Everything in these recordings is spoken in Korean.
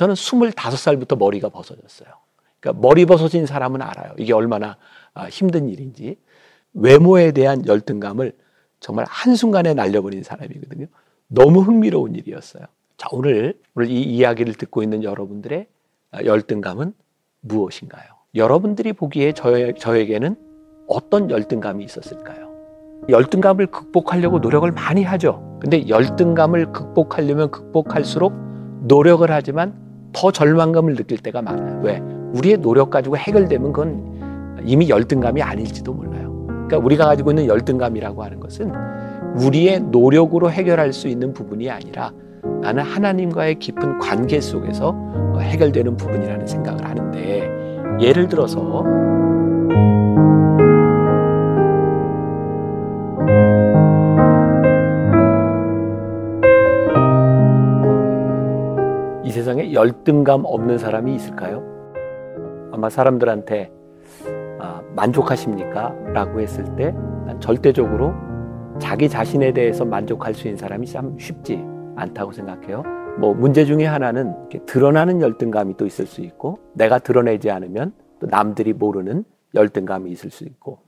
저는 25살부터 머리가 벗어졌어요. 그러니까 머리 벗어진 사람은 알아요. 이게 얼마나 아, 힘든 일인지. 외모에 대한 열등감을 정말 한순간에 날려버린 사람이거든요. 너무 흥미로운 일이었어요. 자, 오늘, 오늘 이 이야기를 듣고 있는 여러분들의 아, 열등감은 무엇인가요? 여러분들이 보기에 저, 저에게는 어떤 열등감이 있었을까요? 열등감을 극복하려고 노력을 많이 하죠. 근데 열등감을 극복하려면 극복할수록 노력을 하지만 더 절망감을 느낄 때가 많아요. 왜? 우리의 노력 가지고 해결되면 그건 이미 열등감이 아닐지도 몰라요. 그러니까 우리가 가지고 있는 열등감이라고 하는 것은 우리의 노력으로 해결할 수 있는 부분이 아니라 나는 하나님과의 깊은 관계 속에서 해결되는 부분이라는 생각을 하는데 예를 들어서 열등감 없는 사람이 있을까요? 아마 사람들한테 아, 만족하십니까? 라고 했을 때 절대적으로 자기 자신에 대해서 만족할 수 있는 사람이 참 쉽지 않다고 생각해요. 뭐 문제 중에 하나는 드러나는 열등감이 또 있을 수 있고 내가 드러내지 않으면 또 남들이 모르는 열등감이 있을 수 있고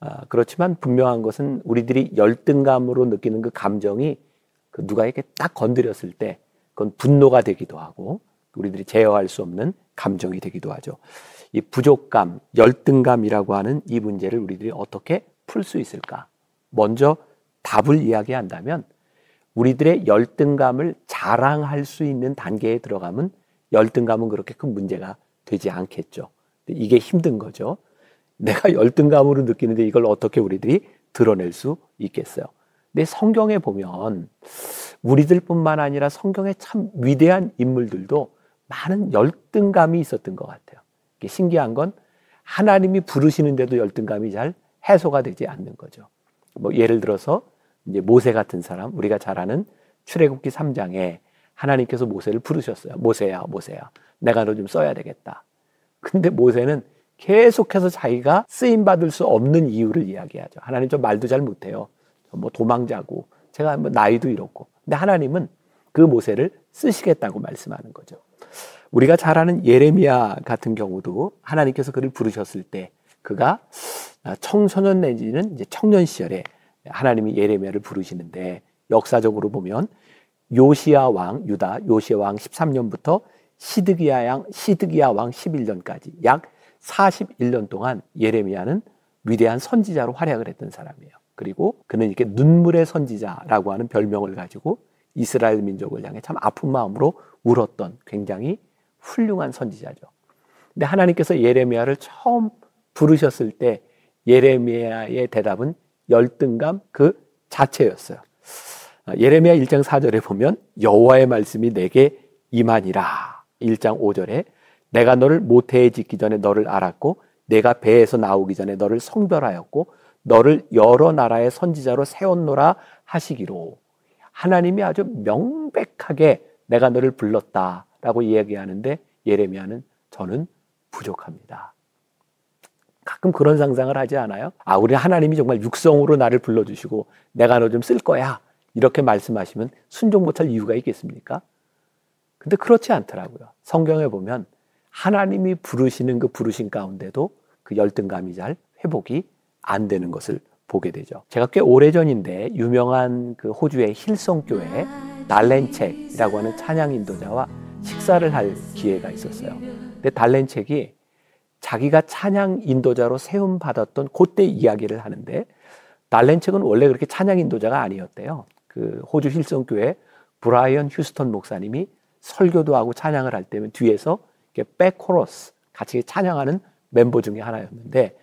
아, 그렇지만 분명한 것은 우리들이 열등감으로 느끼는 그 감정이 그 누가 이렇게 딱 건드렸을 때 그건 분노가 되기도 하고 우리들이 제어할 수 없는 감정이 되기도 하죠. 이 부족감, 열등감이라고 하는 이 문제를 우리들이 어떻게 풀 수 있을까? 먼저 답을 이야기한다면 우리들의 열등감을 자랑할 수 있는 단계에 들어가면 열등감은 그렇게 큰 문제가 되지 않겠죠. 이게 힘든 거죠. 내가 열등감으로 느끼는데 이걸 어떻게 우리들이 드러낼 수 있겠어요. 근데 성경에 보면 우리들뿐만 아니라 성경에 참 위대한 인물들도 많은 열등감이 있었던 것 같아요. 신기한 건 하나님이 부르시는데도 열등감이 잘 해소가 되지 않는 거죠. 뭐 예를 들어서 이제 모세 같은 사람 우리가 잘 아는 출애굽기 3장에 하나님께서 모세를 부르셨어요. 모세야, 모세야. 내가 너 좀 써야 되겠다. 근데 모세는 계속해서 자기가 쓰임 받을 수 없는 이유를 이야기하죠. 하나님 좀 말도 잘 못해요. 뭐 도망자고 제가 뭐 나이도 이렇고. 근데 하나님은 그 모세를 쓰시겠다고 말씀하는 거죠. 우리가 잘 아는 예레미야 같은 경우도 하나님께서 그를 부르셨을 때 그가 청소년 내지는 이제 청년 시절에 하나님이 예레미야를 부르시는데 역사적으로 보면 요시야 왕 유다 요시야 왕 13년부터 시드기야 양 시드기야 왕 11년까지 약 41년 동안 예레미야는 위대한 선지자로 활약을 했던 사람이에요. 그리고 그는 이렇게 눈물의 선지자라고 하는 별명을 가지고 이스라엘 민족을 향해 참 아픈 마음으로 울었던 굉장히 훌륭한 선지자죠. 근데 하나님께서 예레미야를 처음 부르셨을 때 예레미야의 대답은 열등감 그 자체였어요. 아, 예레미야 1장 4절에 보면 여호와의 말씀이 내게 임하니라. 1장 5절에 내가 너를 모태에 짓기 전에 너를 알았고 내가 배에서 나오기 전에 너를 성별하였고 너를 여러 나라의 선지자로 세웠노라 하시기로 하나님이 아주 명백하게 내가 너를 불렀다라고 이야기하는데 예레미야는 저는 부족합니다. 가끔 그런 상상을 하지 않아요? 아, 우리 하나님이 정말 육성으로 나를 불러주시고 내가 너 좀 쓸 거야. 이렇게 말씀하시면 순종 못할 이유가 있겠습니까? 근데 그렇지 않더라고요. 성경에 보면 하나님이 부르시는 그 부르신 가운데도 그 열등감이 잘 회복이 안 되는 것을 보게 되죠. 제가 꽤 오래전인데 유명한 그 호주의 힐송교회 달렌책이라고 하는 찬양 인도자와 식사를 할 기회가 있었어요. 근데 달렌책이 자기가 찬양 인도자로 세움 받았던 그때 이야기를 하는데 달렌책은 원래 그렇게 찬양 인도자가 아니었대요. 그 호주 힐송교회 브라이언 휴스턴 목사님이 설교도 하고 찬양을 할 때면 뒤에서 백코러스 같이 찬양하는 멤버 중에 하나였는데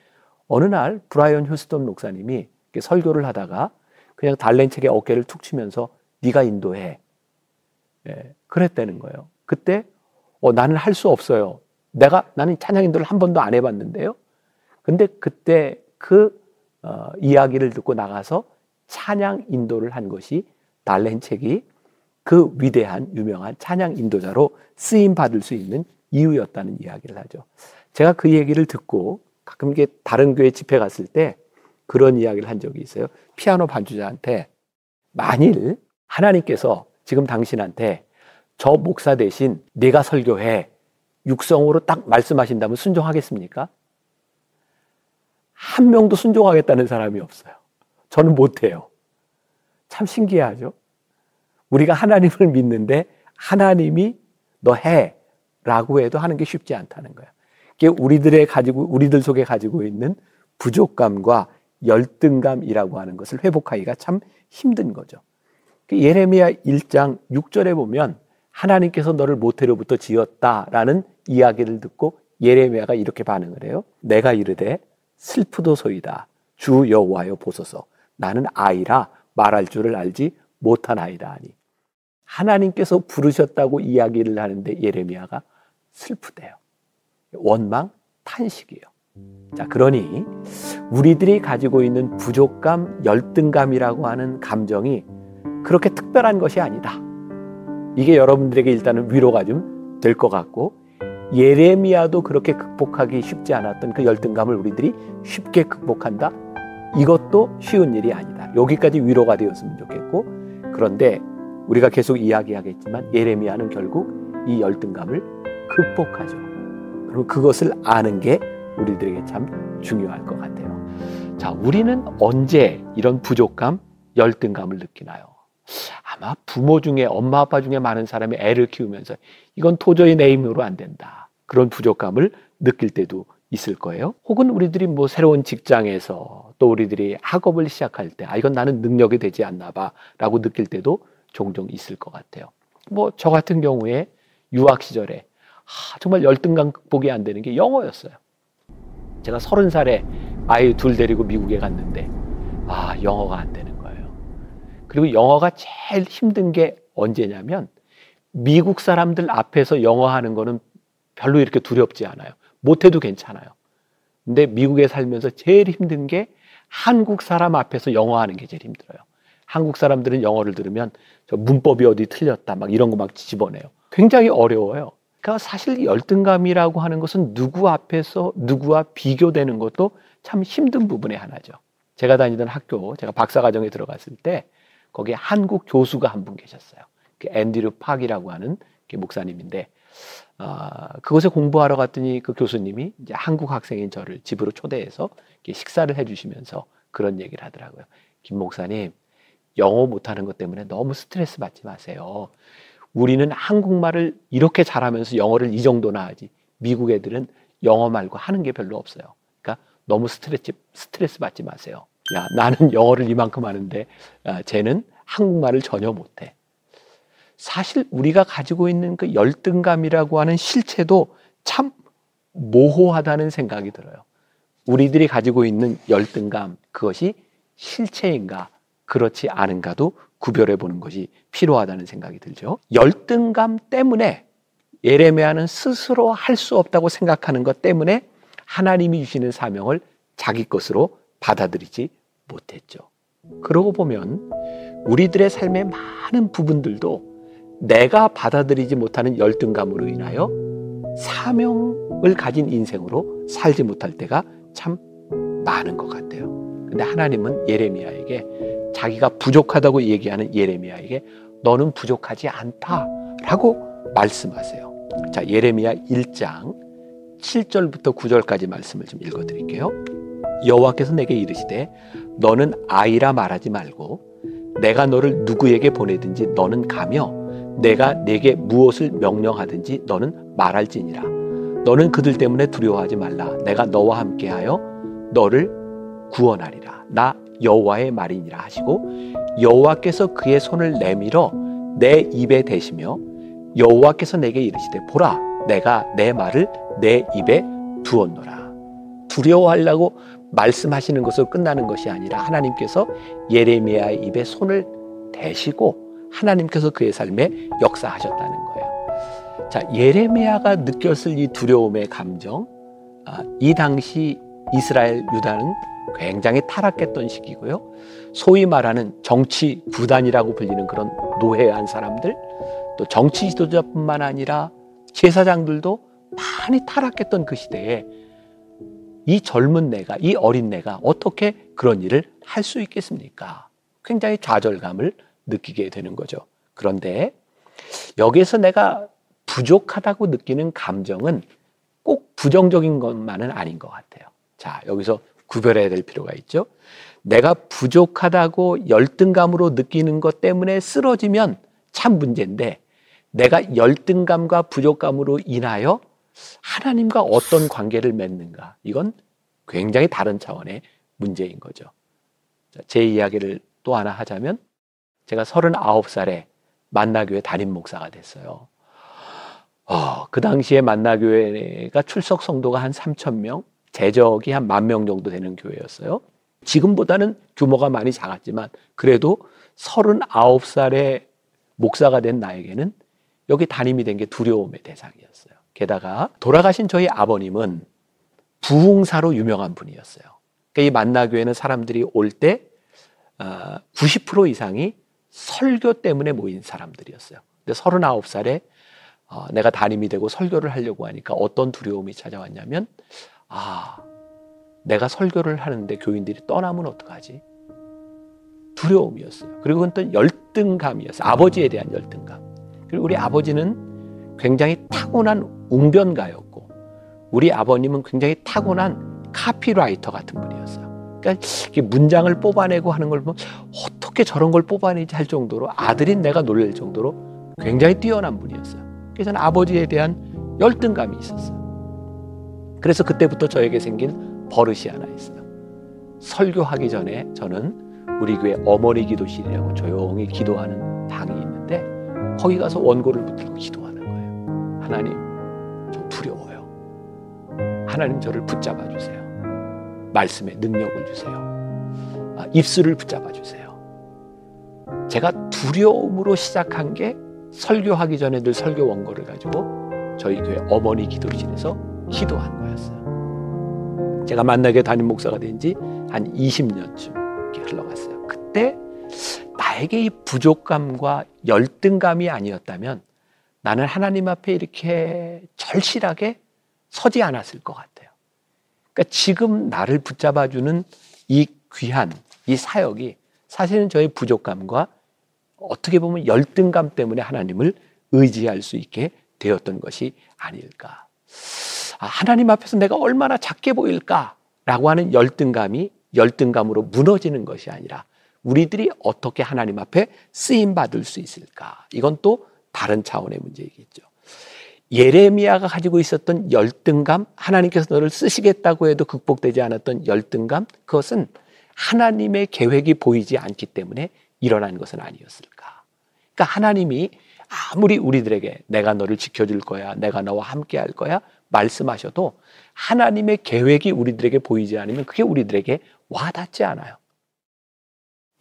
어느 날 브라이언 휴스턴 목사님이 설교를 하다가 그냥 달렌책의 어깨를 툭 치면서 네가 인도해. 예, 그랬다는 거예요. 그때 어, 나는 할 수 없어요. 내가 나는 찬양 인도를 한 번도 안 해봤는데요. 근데 그때 그 어, 이야기를 듣고 나가서 찬양 인도를 한 것이 달렌책이 그 위대한 유명한 찬양 인도자로 쓰임 받을 수 있는 이유였다는 이야기를 하죠. 제가 그 얘기를 듣고 가끔 이게 다른 교회 집회 갔을 때 그런 이야기를 한 적이 있어요. 피아노 반주자한테 만일 하나님께서 지금 당신한테 저 목사 대신 내가 설교해 육성으로 딱 말씀하신다면 순종하겠습니까? 한 명도 순종하겠다는 사람이 없어요. 저는 못해요. 참 신기하죠? 우리가 하나님을 믿는데 하나님이 너 해. 라고 해도 하는 게 쉽지 않다는. 이게 우리들의 가지고, 우리들 속에 가지고 있는 부족감과 열등감이라고 하는 것을 회복하기가 참 힘든 거죠. 그 예레미야 1장 6절에 보면 하나님께서 너를 모태로부터 지었다라는 이야기를 듣고 예레미야가 이렇게 반응을 해요. 내가 이르되 슬프도소이다. 주 여호와여 보소서. 나는 아이라 말할 줄을 알지 못한 아이다 하니. 하나님께서 부르셨다고 이야기를 하는데 예레미야가 슬프대요. 원망, 탄식이에요. 자, 그러니 우리들이 가지고 있는 부족감, 열등감이라고 하는 감정이 그렇게 특별한 것이 아니다. 이게 여러분들에게 일단은 위로가 좀 될 것 같고 예레미야도 그렇게 극복하기 쉽지 않았던 그 열등감을 우리들이 쉽게 극복한다. 이것도 쉬운 일이 아니다. 여기까지 위로가 되었으면 좋겠고 그런데 우리가 계속 이야기하겠지만 예레미야는 결국 이 열등감을 극복하죠. 그리고 그것을 아는 게 우리들에게 참 중요할 것 같아요. 자, 우리는 언제 이런 부족감, 열등감을 느끼나요? 아마 부모 중에 엄마 아빠 중에 많은 사람이 애를 키우면서 이건 도저히 내 힘으로 안 된다. 그런 부족감을 느낄 때도 있을 거예요. 혹은 우리들이 뭐 새로운 직장에서 또 우리들이 학업을 시작할 때, 아, 이건 나는 능력이 되지 않나 봐. 라고 느낄 때도 종종 있을 것 같아요. 뭐, 저 같은 경우에 유학 시절에, 아, 정말 열등감 극복이 안 되는 게 영어였어요. 제가 서른 살에 아이 둘 데리고 미국에 갔는데, 아, 영어가 안 되는 거예요. 그리고 영어가 제일 힘든 게 언제냐면, 미국 사람들 앞에서 영어 하는 거는 별로 이렇게 두렵지 않아요. 못해도 괜찮아요. 근데 미국에 살면서 제일 힘든 게 한국 사람 앞에서 영어 하는 게 제일 힘들어요. 한국 사람들은 영어를 들으면 저 문법이 어디 틀렸다 막 이런 거 막 집어내요. 굉장히 어려워요. 그러니까 사실 열등감이라고 하는 것은 누구 앞에서 누구와 비교되는 것도 참 힘든 부분의 하나죠. 제가 다니던 학교, 제가 박사과정에 들어갔을 때 거기에 한국 교수가 한 분 계셨어요. 그 앤디류 팍이라고 하는 목사님인데 아, 그곳에 공부하러 갔더니 그 교수님이 이제 한국 학생인 저를 집으로 초대해서 식사를 해주시면서 그런 얘기를 하더라고요. 김 목사님, 영어 못하는 것 때문에 너무 스트레스 받지 마세요. 우리는 한국말을 이렇게 잘하면서 영어를 이 정도나 하지. 미국 애들은 영어 말고 하는 게 별로 없어요. 그러니까 너무 스트레스, 스트레스 받지 마세요. 야, 나는 영어를 이만큼 하는데, 아, 쟤는 한국말을 전혀 못해. 사실 우리가 가지고 있는 그 열등감이라고 하는 실체도 참 모호하다는 생각이 들어요. 우리들이 가지고 있는 열등감, 그것이 실체인가, 그렇지 않은가도 구별해 보는 것이 필요하다는 생각이 들죠. 열등감 때문에 예레미야는 스스로 할 수 없다고 생각하는 것 때문에 하나님이 주시는 사명을 자기 것으로 받아들이지 못했죠. 그러고 보면 우리들의 삶의 많은 부분들도 내가 받아들이지 못하는 열등감으로 인하여 사명을 가진 인생으로 살지 못할 때가 참 많은 것 같아요. 근데 하나님은 예레미야에게 자기가 부족하다고 얘기하는 예레미야에게 너는 부족하지 않다라고 말씀하세요. 자, 예레미야 1장 7절부터 9절까지 말씀을 좀 읽어 드릴게요. 여호와께서 내게 이르시되 너는 아이라 말하지 말고 내가 너를 누구에게 보내든지 너는 가며 내가 내게 무엇을 명령하든지 너는 말할지니라. 너는 그들 때문에 두려워하지 말라. 내가 너와 함께하여 너를 구원하리라. 나 여호와의 말이니라 하시고 여호와께서 그의 손을 내밀어 내 입에 대시며 여호와께서 내게 이르시되 보라 내가 내 말을 내 입에 두었노라. 두려워하려고 말씀하시는 것으로 끝나는 것이 아니라 하나님께서 예레미야의 입에 손을 대시고 하나님께서 그의 삶에 역사하셨다는 거예요. 자, 예레미야가 느꼈을 이 두려움의 감정, 아, 이 당시 이스라엘 유다는 굉장히 타락했던 시기고요. 소위 말하는 정치 구단이라고 불리는 그런 노예한 사람들, 또 정치 지도자뿐만 아니라 제사장들도 많이 타락했던 그 시대에 이 젊은 내가, 이 어린 내가 어떻게 그런 일을 할 수 있겠습니까? 굉장히 좌절감을 느끼게 되는 거죠. 그런데 여기에서 내가 부족하다고 느끼는 감정은 꼭 부정적인 것만은 아닌 것 같아요. 자, 여기서 구별해야 될 필요가 있죠. 내가 부족하다고 열등감으로 느끼는 것 때문에 쓰러지면 참 문제인데 내가 열등감과 부족감으로 인하여 하나님과 어떤 관계를 맺는가 이건 굉장히 다른 차원의 문제인 거죠. 제 이야기를 또 하나 하자면 제가 39살에 만나교회 담임 목사가 됐어요. 어, 그 당시에 만나교회가 출석 성도가 한 3천 명, 재적이 한 만 명 정도 되는 교회였어요. 지금보다는 규모가 많이 작았지만 그래도 39살에 목사가 된 나에게는 여기 담임이 된 게 두려움의 대상이었어요. 게다가 돌아가신 저희 아버님은 부흥사로 유명한 분이었어요. 그러니까 이 만나교회는 사람들이 올 때 90% 어, 이상이 설교 때문에 모인 사람들이었어요. 근데 39살에 어, 내가 담임이 되고 설교를 하려고 하니까 어떤 두려움이 찾아왔냐면 아 내가 설교를 하는데 교인들이 떠나면 어떡하지? 두려움이었어요. 그리고 또 열등감이었어요. 아버지에 대한 열등감. 그리고 우리 아버지는 굉장히 타고난 웅변가였고 우리 아버님은 굉장히 타고난 카피라이터 같은 분이었어요. 그러니까 문장을 뽑아내고 하는 걸 보면 어떻게 저런 걸 뽑아내지 할 정도로 아들인 내가 놀랄 정도로 굉장히 뛰어난 분이었어요. 그래서 아버지에 대한 열등감이 있었어요. 그래서 그때부터 저에게 생긴 버릇이 하나 있어요. 설교하기 전에 저는 우리 교회 어머니 기도실이라고 조용히 기도하는 방이 있는데 거기 가서 원고를 붙들고 기도하는 거예요. 하나님, 좀 두려워요. 하나님 저를 붙잡아 주세요. 말씀에 능력을 주세요. 아, 입술을 붙잡아 주세요. 제가 두려움으로 시작한 게 설교하기 전에 늘 설교 원고를 가지고 저희 교회 어머니 기도실에서 기도한 거였어요. 제가 만나게 담임 목사가 된 지 한 20년쯤 이렇게 흘러갔어요. 그때 나에게 이 부족감과 열등감이 아니었다면 나는 하나님 앞에 이렇게 절실하게 서지 않았을 것 같아요. 그러니까 지금 나를 붙잡아주는 이 귀한 이 사역이 사실은 저의 부족감과 어떻게 보면 열등감 때문에 하나님을 의지할 수 있게 되었던 것이 아닐까. 아, 하나님 앞에서 내가 얼마나 작게 보일까라고 하는 열등감이 열등감으로 무너지는 것이 아니라 우리들이 어떻게 하나님 앞에 쓰임 받을 수 있을까? 이건 또 다른 차원의 문제이겠죠. 예레미야가 가지고 있었던 열등감, 하나님께서 너를 쓰시겠다고 해도 극복되지 않았던 열등감, 그것은 하나님의 계획이 보이지 않기 때문에 일어난 것은 아니었을까. 그러니까 하나님이 아무리 우리들에게 내가 너를 지켜줄 거야, 내가 너와 함께 할 거야, 말씀하셔도 하나님의 계획이 우리들에게 보이지 않으면 그게 우리들에게 와닿지 않아요.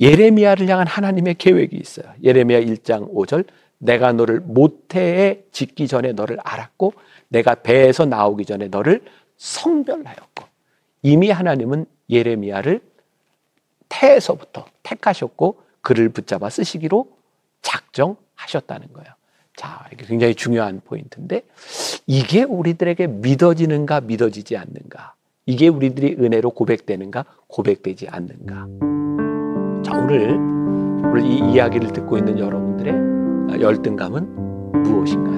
예레미야를 향한 하나님의 계획이 있어요. 예레미야 1장 5절 내가 너를 모태에 짓기 전에 너를 알았고 내가 배에서 나오기 전에 너를 성별하였고 이미 하나님은 예레미야를 태에서부터 택하셨고 그를 붙잡아 쓰시기로 작정하셨다는 거예요. 자, 이게 굉장히 중요한 포인트인데 이게 우리들에게 믿어지는가 믿어지지 않는가? 이게 우리들이 은혜로 고백되는가 고백되지 않는가? 자, 오늘 오늘 이 이야기를 듣고 있는 여러분들의 열등감은 무엇인가요?